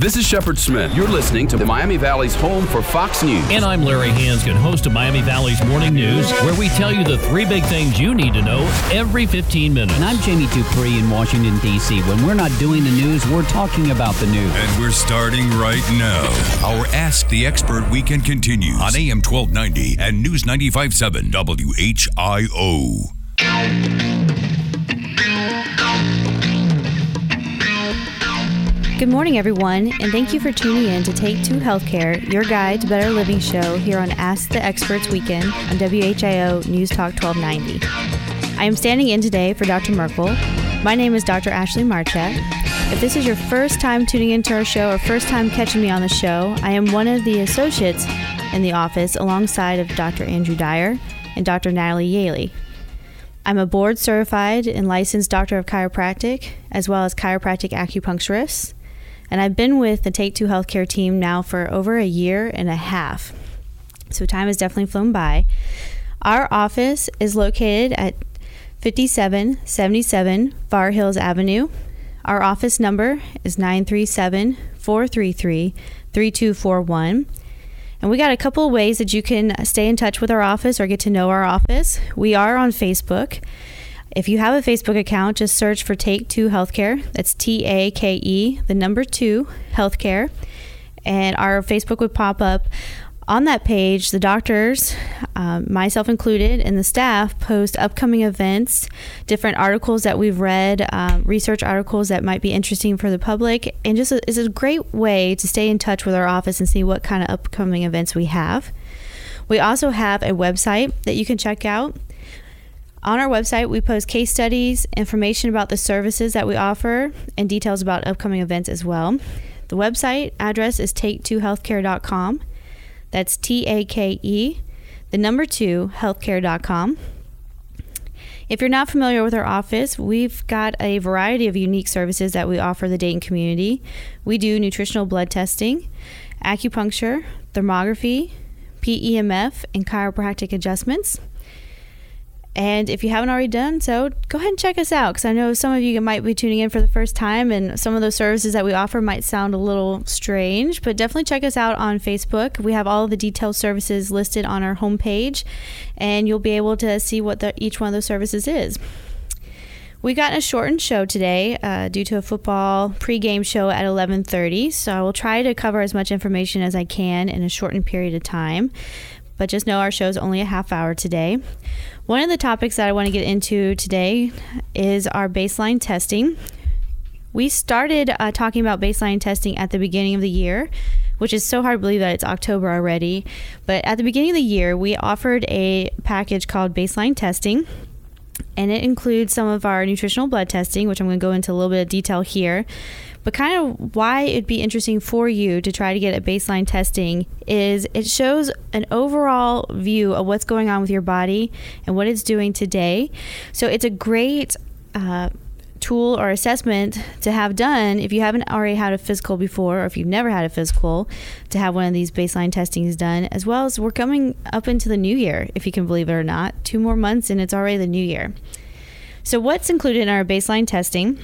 This is Shepard Smith. You're listening to the Miami Valley's home for Fox News. And I'm Larry Hansgen, host of Miami Valley's Morning News, where we tell you the three big things you need to know every 15 minutes. And I'm Jamie Dupree in Washington, D.C. When we're not doing the news, we're talking about the news. And we're starting right now. Our Ask the Expert weekend continues on AM 1290 and News 95.7 WHIO. Good morning, everyone, and thank you for tuning in to Take Two Healthcare, your guide to better living show here on Ask the Experts Weekend on WHIO News Talk 1290. I am standing in today for Dr. Merkle. My name is Dr. Ashley Marchette. If this is your first time tuning into our show or first time catching me on the show, I am one of the associates in the office alongside of Dr. Andrew Dyer and Dr. Natalie Yaley. I'm a board certified and licensed doctor of chiropractic, as well as chiropractic acupuncturist and I've been with the Take Two Healthcare team now for over a year and a half. So time has definitely flown by. Our office is located at 5777 Far Hills Avenue. Our office number is 937 433 3241. And we got a couple of ways that you can stay in touch with our office or get to know our office. We are on Facebook. If you have a Facebook account, just search for Take Two Healthcare. That's T A K E, the number two, healthcare. And our Facebook would pop up. On that page, the doctors, um, myself included, and the staff post upcoming events, different articles that we've read, uh, research articles that might be interesting for the public, and just a, is a great way to stay in touch with our office and see what kind of upcoming events we have. We also have a website that you can check out. On our website, we post case studies, information about the services that we offer, and details about upcoming events as well. The website address is take2healthcare.com. That's T A K E, the number two, healthcare.com. If you're not familiar with our office, we've got a variety of unique services that we offer the Dayton community. We do nutritional blood testing, acupuncture, thermography, PEMF, and chiropractic adjustments. And if you haven't already done so, go ahead and check us out because I know some of you might be tuning in for the first time and some of those services that we offer might sound a little strange, but definitely check us out on Facebook. We have all the detailed services listed on our homepage and you'll be able to see what the, each one of those services is. We got a shortened show today uh, due to a football pregame show at 11:30, so I will try to cover as much information as I can in a shortened period of time. But just know our show is only a half hour today. One of the topics that I want to get into today is our baseline testing. We started uh, talking about baseline testing at the beginning of the year, which is so hard to believe that it's October already. But at the beginning of the year, we offered a package called baseline testing and it includes some of our nutritional blood testing, which I'm going to go into a little bit of detail here. But kind of why it'd be interesting for you to try to get a baseline testing is it shows an overall view of what's going on with your body and what it's doing today. So it's a great uh, tool or assessment to have done if you haven't already had a physical before or if you've never had a physical to have one of these baseline testings done as well as we're coming up into the new year if you can believe it or not. Two more months and it's already the new year. So what's included in our baseline testing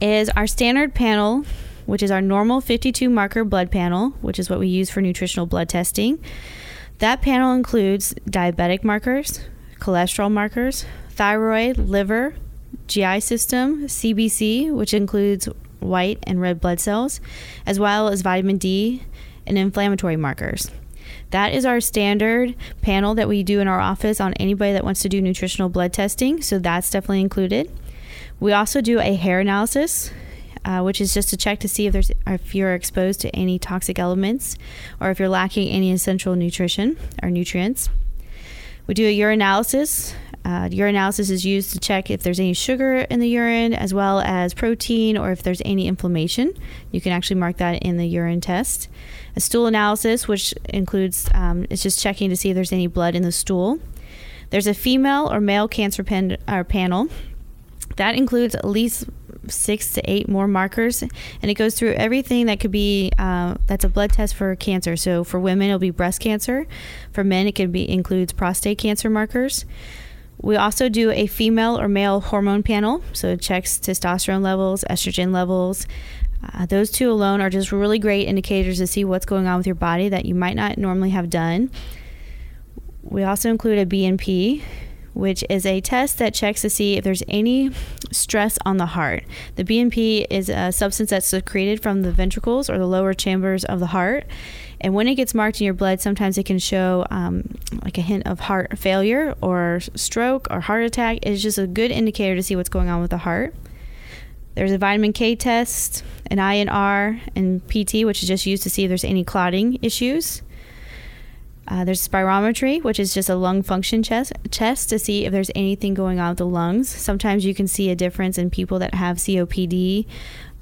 is our standard panel which is our normal 52 marker blood panel which is what we use for nutritional blood testing that panel includes diabetic markers cholesterol markers thyroid liver GI system, CBC, which includes white and red blood cells, as well as vitamin D and inflammatory markers. That is our standard panel that we do in our office on anybody that wants to do nutritional blood testing, so that's definitely included. We also do a hair analysis, uh, which is just to check to see if there's if you're exposed to any toxic elements or if you're lacking any essential nutrition or nutrients. We do a urinalysis, uh, urinalysis is used to check if there's any sugar in the urine as well as protein or if there's any inflammation. You can actually mark that in the urine test. A stool analysis, which includes, um, it's just checking to see if there's any blood in the stool. There's a female or male cancer uh, panel. That includes at least six to eight more markers, and it goes through everything that could be uh, that's a blood test for cancer. So for women, it'll be breast cancer. For men, it could be includes prostate cancer markers. We also do a female or male hormone panel, so it checks testosterone levels, estrogen levels, Uh, those two alone are just really great indicators to see what's going on with your body that you might not normally have done. We also include a BNP, which is a test that checks to see if there's any stress on the heart. The BNP is a substance that's secreted from the ventricles or the lower chambers of the heart. And when it gets marked in your blood, sometimes it can show um, like a hint of heart failure or stroke or heart attack. It's just a good indicator to see what's going on with the heart. There's a vitamin K test, an INR, and PT, which is just used to see if there's any clotting issues. Uh, there's spirometry, which is just a lung function chest, test to see if there's anything going on with the lungs. Sometimes you can see a difference in people that have COPD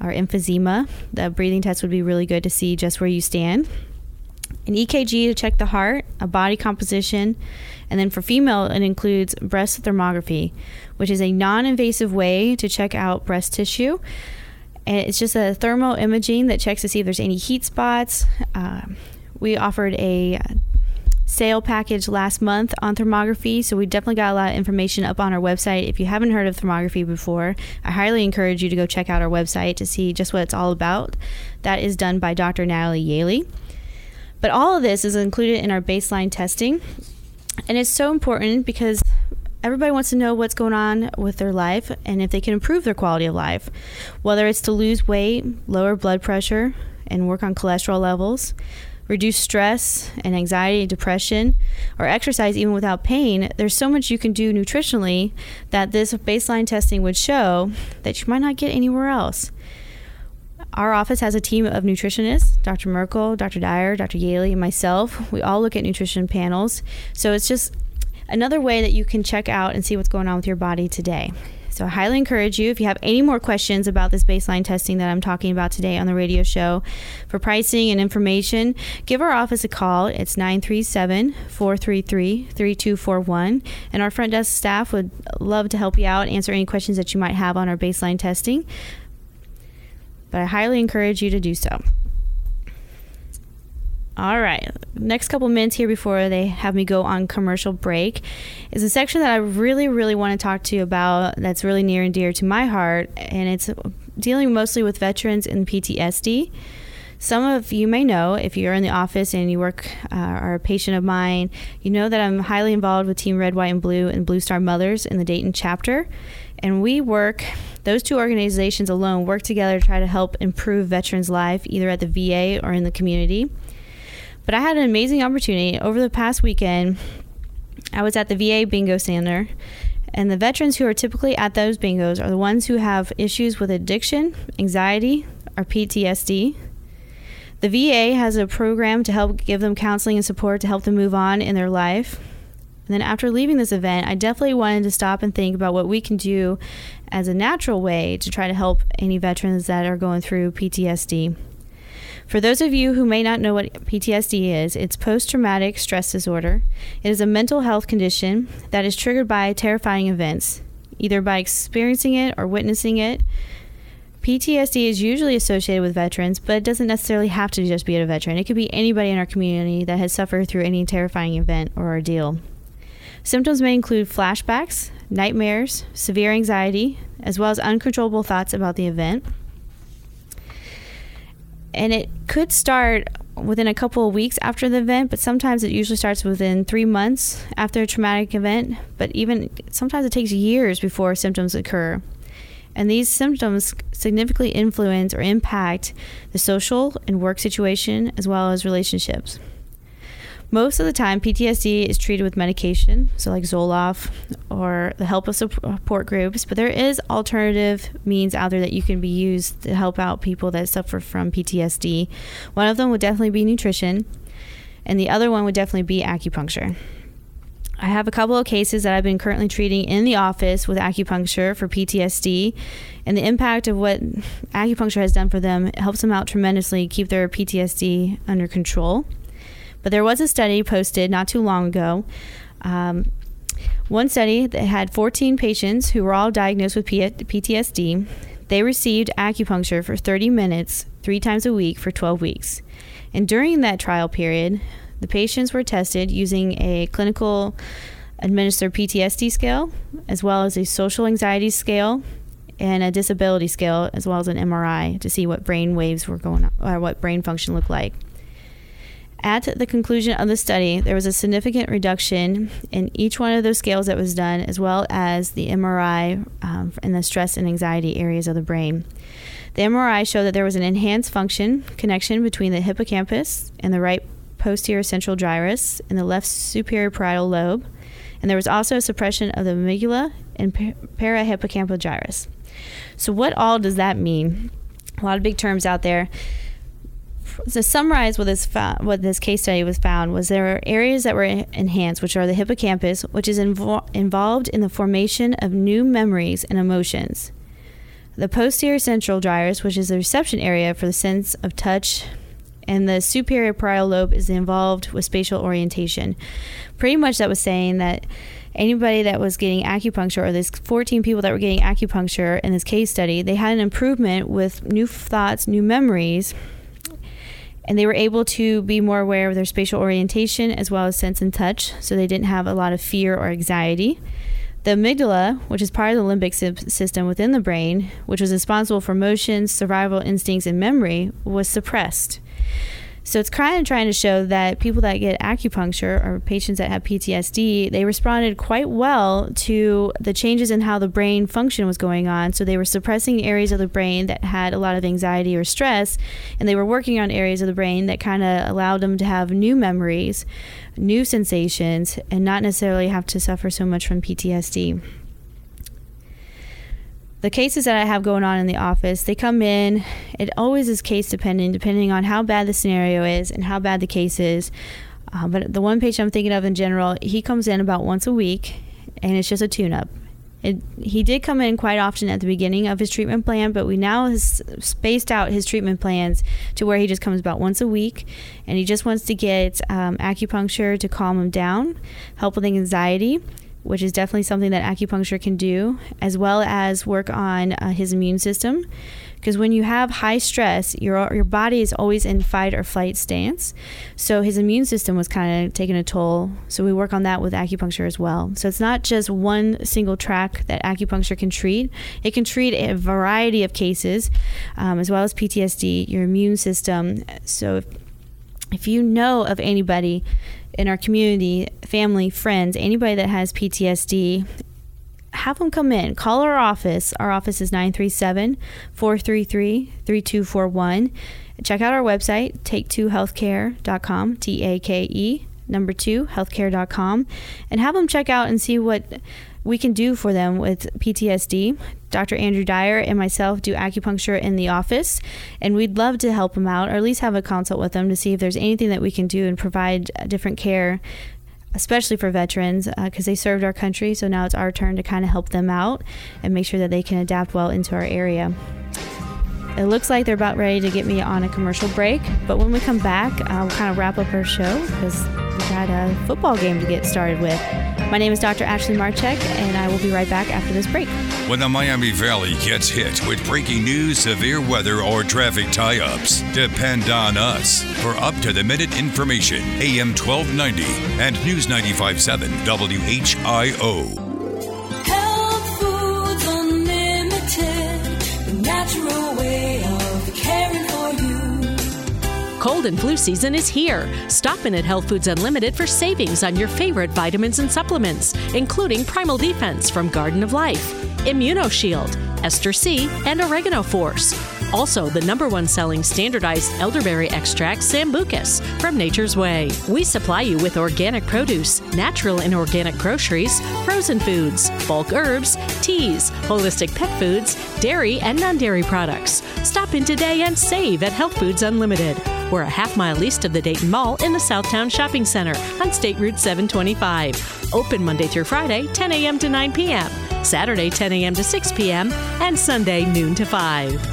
or emphysema. The breathing test would be really good to see just where you stand. An EKG to check the heart, a body composition, and then for female, it includes breast thermography, which is a non invasive way to check out breast tissue. And it's just a thermal imaging that checks to see if there's any heat spots. Uh, we offered a sale package last month on thermography. So we definitely got a lot of information up on our website. If you haven't heard of thermography before, I highly encourage you to go check out our website to see just what it's all about. That is done by Dr. Natalie Yaley. But all of this is included in our baseline testing. And it's so important because everybody wants to know what's going on with their life and if they can improve their quality of life, whether it's to lose weight, lower blood pressure, and work on cholesterol levels reduce stress and anxiety, and depression, or exercise even without pain, there's so much you can do nutritionally that this baseline testing would show that you might not get anywhere else. Our office has a team of nutritionists Dr. Merkle, Dr. Dyer, Dr. Yaley, and myself. We all look at nutrition panels. So it's just another way that you can check out and see what's going on with your body today. So I highly encourage you, if you have any more questions about this baseline testing that I'm talking about today on the radio show, for pricing and information, give our office a call. It's 937 433 3241. And our front desk staff would love to help you out, answer any questions that you might have on our baseline testing. But I highly encourage you to do so. All right. Next couple minutes here before they have me go on commercial break is a section that I really, really want to talk to you about that's really near and dear to my heart, and it's dealing mostly with veterans and PTSD. Some of you may know if you're in the office and you work uh, are a patient of mine, you know that I'm highly involved with Team Red, White, and Blue and Blue Star Mothers in the Dayton chapter. And we work, those two organizations alone work together to try to help improve veterans' life either at the VA or in the community. But I had an amazing opportunity over the past weekend. I was at the VA bingo center, and the veterans who are typically at those bingos are the ones who have issues with addiction, anxiety, or PTSD. The VA has a program to help give them counseling and support to help them move on in their life. And then after leaving this event, I definitely wanted to stop and think about what we can do as a natural way to try to help any veterans that are going through PTSD. For those of you who may not know what PTSD is, it's post traumatic stress disorder. It is a mental health condition that is triggered by terrifying events, either by experiencing it or witnessing it. PTSD is usually associated with veterans, but it doesn't necessarily have to just be a veteran. It could be anybody in our community that has suffered through any terrifying event or ordeal. Symptoms may include flashbacks, nightmares, severe anxiety, as well as uncontrollable thoughts about the event and it could start within a couple of weeks after the event, but sometimes it usually starts within three months after a traumatic event. But even sometimes it takes years before symptoms occur. And these symptoms significantly influence or impact the social and work situation as well as relationships. Most of the time, PTSD is treated with medication, so like Zoloft or the help of support groups, but there is alternative means out there that you can be used to help out people that suffer from PTSD. One of them would definitely be nutrition, and the other one would definitely be acupuncture. I have a couple of cases that I've been currently treating in the office with acupuncture for PTSD, and the impact of what acupuncture has done for them helps them out tremendously keep their PTSD under control. But there was a study posted not too long ago. Um, one study that had 14 patients who were all diagnosed with PTSD. They received acupuncture for 30 minutes, three times a week for 12 weeks. And during that trial period, the patients were tested using a clinical administered PTSD scale, as well as a social anxiety scale, and a disability scale, as well as an MRI to see what brain waves were going on or what brain function looked like. At the conclusion of the study, there was a significant reduction in each one of those scales that was done, as well as the MRI um, in the stress and anxiety areas of the brain. The MRI showed that there was an enhanced function connection between the hippocampus and the right posterior central gyrus and the left superior parietal lobe, and there was also a suppression of the amygdala and parahippocampal gyrus. So, what all does that mean? A lot of big terms out there to summarize what this what this case study was found was there are areas that were enhanced, which are the hippocampus, which is invo- involved in the formation of new memories and emotions. The posterior central gyrus, which is the reception area for the sense of touch, and the superior parietal lobe is involved with spatial orientation. Pretty much, that was saying that anybody that was getting acupuncture, or these 14 people that were getting acupuncture in this case study, they had an improvement with new thoughts, new memories and they were able to be more aware of their spatial orientation as well as sense and touch, so they didn't have a lot of fear or anxiety. The amygdala, which is part of the limbic system within the brain, which was responsible for motions, survival instincts, and memory, was suppressed. So it's kind of trying to show that people that get acupuncture or patients that have PTSD, they responded quite well to the changes in how the brain function was going on. So they were suppressing areas of the brain that had a lot of anxiety or stress, and they were working on areas of the brain that kind of allowed them to have new memories, new sensations, and not necessarily have to suffer so much from PTSD the cases that I have going on in the office, they come in. It always is case dependent, depending on how bad the scenario is and how bad the case is. Uh, but the one patient I'm thinking of in general, he comes in about once a week, and it's just a tune-up. It, he did come in quite often at the beginning of his treatment plan, but we now has spaced out his treatment plans to where he just comes about once a week, and he just wants to get um, acupuncture to calm him down, help with anxiety, which is definitely something that acupuncture can do, as well as work on uh, his immune system. Because when you have high stress, your your body is always in fight or flight stance. So his immune system was kind of taking a toll. So we work on that with acupuncture as well. So it's not just one single track that acupuncture can treat. It can treat a variety of cases, um, as well as PTSD, your immune system. So if, if you know of anybody in our community, family, friends, anybody that has PTSD, have them come in. Call our office. Our office is 937 433 3241. Check out our website, take2healthcare.com, T A K E, number two, healthcare.com, and have them check out and see what we can do for them with PTSD. Dr. Andrew Dyer and myself do acupuncture in the office, and we'd love to help them out or at least have a consult with them to see if there's anything that we can do and provide different care, especially for veterans, because uh, they served our country. So now it's our turn to kind of help them out and make sure that they can adapt well into our area. It looks like they're about ready to get me on a commercial break, but when we come back, uh, we'll kind of wrap up our show because we got a football game to get started with. My name is Dr. Ashley Marchek, and I will be right back after this break. When the Miami Valley gets hit with breaking news, severe weather, or traffic tie ups, depend on us for up to the minute information. AM 1290 and News 957 WHIO. Cold and flu season is here. Stop in at Health Foods Unlimited for savings on your favorite vitamins and supplements, including Primal Defense from Garden of Life, ImmunoShield, Ester C, and Oregano Force. Also, the number one selling standardized elderberry extract, Sambucus, from Nature's Way. We supply you with organic produce, natural and organic groceries, frozen foods, bulk herbs, teas, holistic pet foods, dairy, and non dairy products. Stop in today and save at Health Foods Unlimited. We're a half mile east of the Dayton Mall in the Southtown Shopping Center on State Route 725. Open Monday through Friday, 10 a.m. to 9 p.m., Saturday, 10 a.m. to 6 p.m., and Sunday, noon to 5.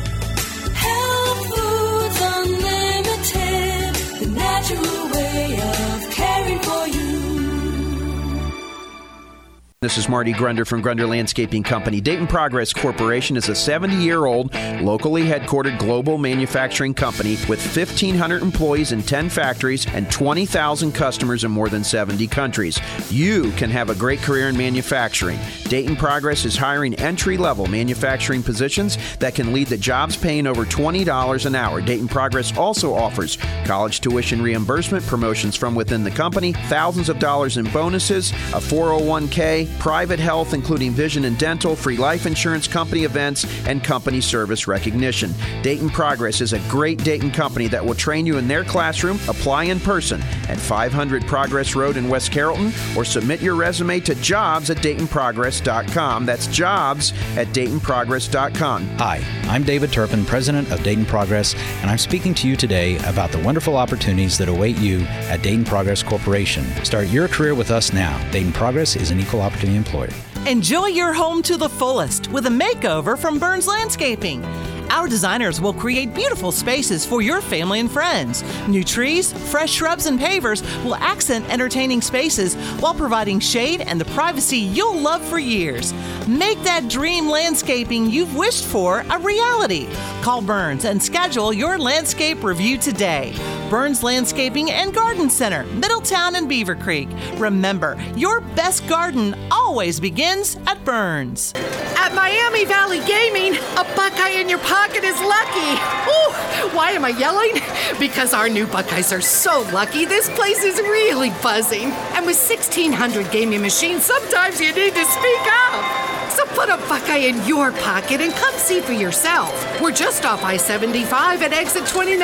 This is Marty Grunder from Grunder Landscaping Company. Dayton Progress Corporation is a 70 year old, locally headquartered global manufacturing company with 1,500 employees in 10 factories and 20,000 customers in more than 70 countries. You can have a great career in manufacturing. Dayton Progress is hiring entry level manufacturing positions that can lead to jobs paying over $20 an hour. Dayton Progress also offers college tuition reimbursement, promotions from within the company, thousands of dollars in bonuses, a 401k, private health, including vision and dental, free life insurance, company events, and company service recognition. Dayton Progress is a great Dayton company that will train you in their classroom. Apply in person at 500 Progress Road in West Carrollton or submit your resume to jobs at DaytonProgress.com. That's jobs at DaytonProgress.com. Hi, I'm David Turpin, president of Dayton Progress, and I'm speaking to you today about the wonderful opportunities that await you at Dayton Progress Corporation. Start your career with us now. Dayton Progress is an equal opportunity employer. Enjoy your home to the fullest with a makeover from Burns Landscaping. Our designers will create beautiful spaces for your family and friends. New trees, fresh shrubs, and pavers will accent entertaining spaces while providing shade and the privacy you'll love for years. Make that dream landscaping you've wished for a reality. Call Burns and schedule your landscape review today. Burns Landscaping and Garden Center, Middletown and Beavercreek. Remember, your best garden always begins at Burns. At Miami Valley Gaming, a Buckeye in your pocket is lucky. Ooh, why am I yelling? Because our new Buckeyes are so lucky, this place is really buzzing. And with 1,600 gaming machines, sometimes you need to speak up. So put a Buckeye in your pocket and come see for yourself. We're just off I 75 at exit 29.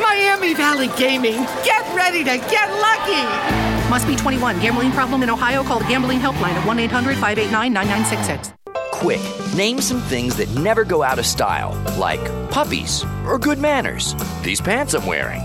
Miami Valley Gaming. Get ready to get lucky. Must be 21. Gambling problem in Ohio? Call the Gambling Helpline at 1 800 589 9966. Quick, name some things that never go out of style, like puppies or good manners. These pants I'm wearing.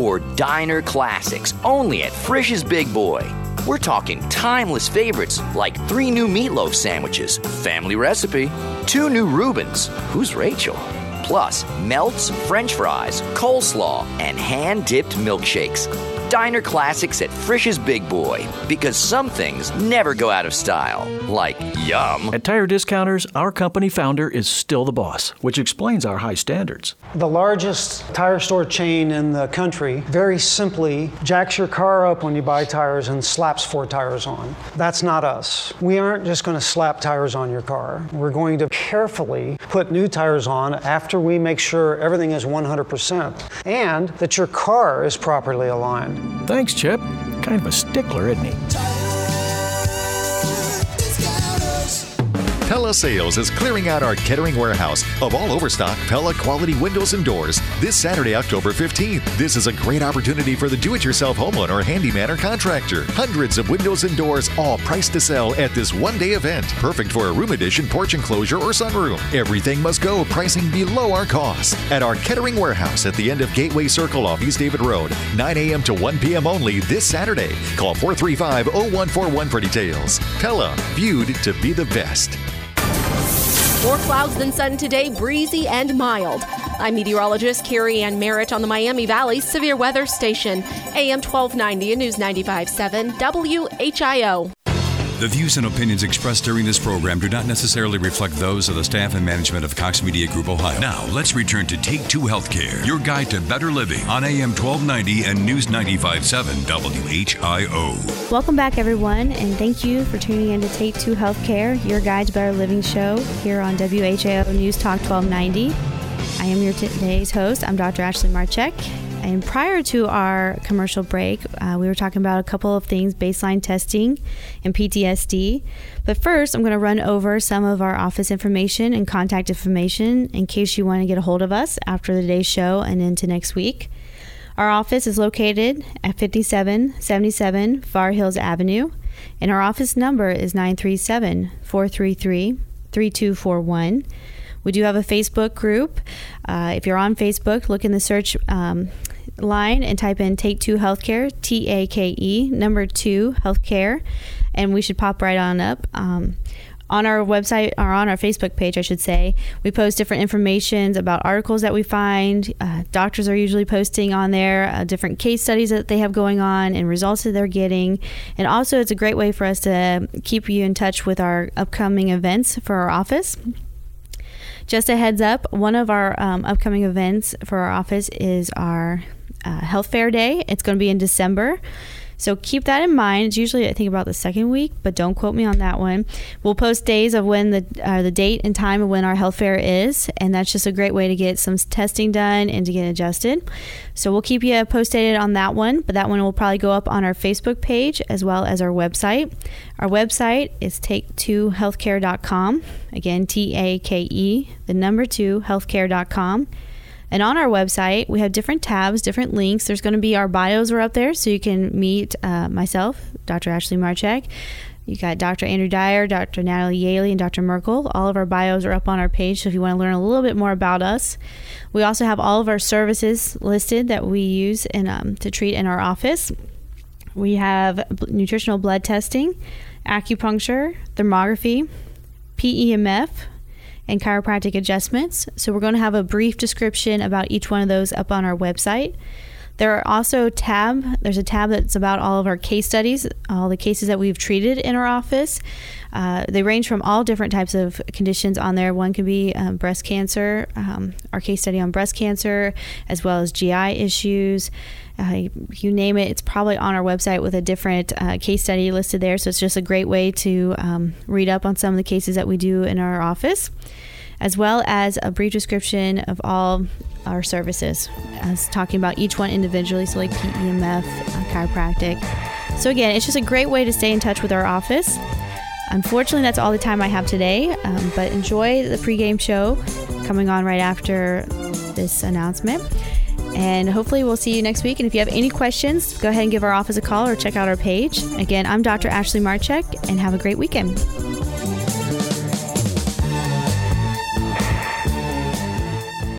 Or diner classics, only at Frisch's Big Boy. We're talking timeless favorites like three new meatloaf sandwiches, family recipe, two new Reubens, who's Rachel? Plus, melts, french fries, coleslaw, and hand dipped milkshakes. Diner classics at Frisch's Big Boy, because some things never go out of style, like yum. At Tire Discounters, our company founder is still the boss, which explains our high standards. The largest tire store chain in the country very simply jacks your car up when you buy tires and slaps four tires on. That's not us. We aren't just going to slap tires on your car. We're going to carefully put new tires on after we make sure everything is 100% and that your car is properly aligned. Thanks, Chip. Kind of a stickler, isn't he? Pella Sales is clearing out our Kettering warehouse of all overstock Pella quality windows and doors this Saturday, October 15th. This is a great opportunity for the do it yourself homeowner, handyman, or contractor. Hundreds of windows and doors, all priced to sell at this one day event. Perfect for a room addition, porch enclosure, or sunroom. Everything must go, pricing below our cost. At our Kettering warehouse at the end of Gateway Circle off East David Road, 9 a.m. to 1 p.m. only this Saturday. Call 435 0141 for details. Pella, viewed to be the best. More clouds than sun today, breezy and mild. I'm meteorologist Carrie Ann Merritt on the Miami Valley Severe Weather Station, AM 1290 and News 95.7 WHIO. The views and opinions expressed during this program do not necessarily reflect those of the staff and management of Cox Media Group Ohio. Now, let's return to Take Two Healthcare, your guide to better living on AM 1290 and News 95.7 WHIO. Welcome back, everyone, and thank you for tuning in to Take Two Healthcare, your guide to better living show here on WHIO News Talk 1290. I am your today's host. I'm Dr. Ashley Marchek. And prior to our commercial break, uh, we were talking about a couple of things baseline testing and PTSD. But first, I'm going to run over some of our office information and contact information in case you want to get a hold of us after the day's show and into next week. Our office is located at 5777 Far Hills Avenue, and our office number is 937 433 3241. We do have a Facebook group. Uh, if you're on Facebook, look in the search um, line and type in Take Two Healthcare, T A K E, number two, healthcare, and we should pop right on up. Um, on our website or on our Facebook page, I should say, we post different informations about articles that we find. Uh, doctors are usually posting on there uh, different case studies that they have going on and results that they're getting. And also, it's a great way for us to keep you in touch with our upcoming events for our office. Just a heads up, one of our um, upcoming events for our office is our uh, health fair day. It's going to be in December. So keep that in mind. It's usually I think about the second week, but don't quote me on that one. We'll post days of when the uh, the date and time of when our health fair is, and that's just a great way to get some testing done and to get adjusted. So we'll keep you posted on that one, but that one will probably go up on our Facebook page as well as our website. Our website is take2healthcare.com. Again, T A K E, the number 2 healthcare.com. And on our website, we have different tabs, different links. There's going to be our bios are up there, so you can meet uh, myself, Dr. Ashley Marchek. You got Dr. Andrew Dyer, Dr. Natalie Yaley, and Dr. Merkle. All of our bios are up on our page, so if you want to learn a little bit more about us, we also have all of our services listed that we use in, um, to treat in our office. We have b- nutritional blood testing, acupuncture, thermography, PEMF, and chiropractic adjustments. So we're going to have a brief description about each one of those up on our website. There are also tab. There's a tab that's about all of our case studies, all the cases that we've treated in our office. Uh, they range from all different types of conditions on there. One can be um, breast cancer, um, our case study on breast cancer, as well as GI issues. Uh, you name it, it's probably on our website with a different uh, case study listed there. So it's just a great way to um, read up on some of the cases that we do in our office, as well as a brief description of all our services, as talking about each one individually, so like PEMF, uh, chiropractic. So again, it's just a great way to stay in touch with our office. Unfortunately, that's all the time I have today, um, but enjoy the pregame show coming on right after this announcement. And hopefully, we'll see you next week. And if you have any questions, go ahead and give our office a call or check out our page. Again, I'm Dr. Ashley Marchek, and have a great weekend.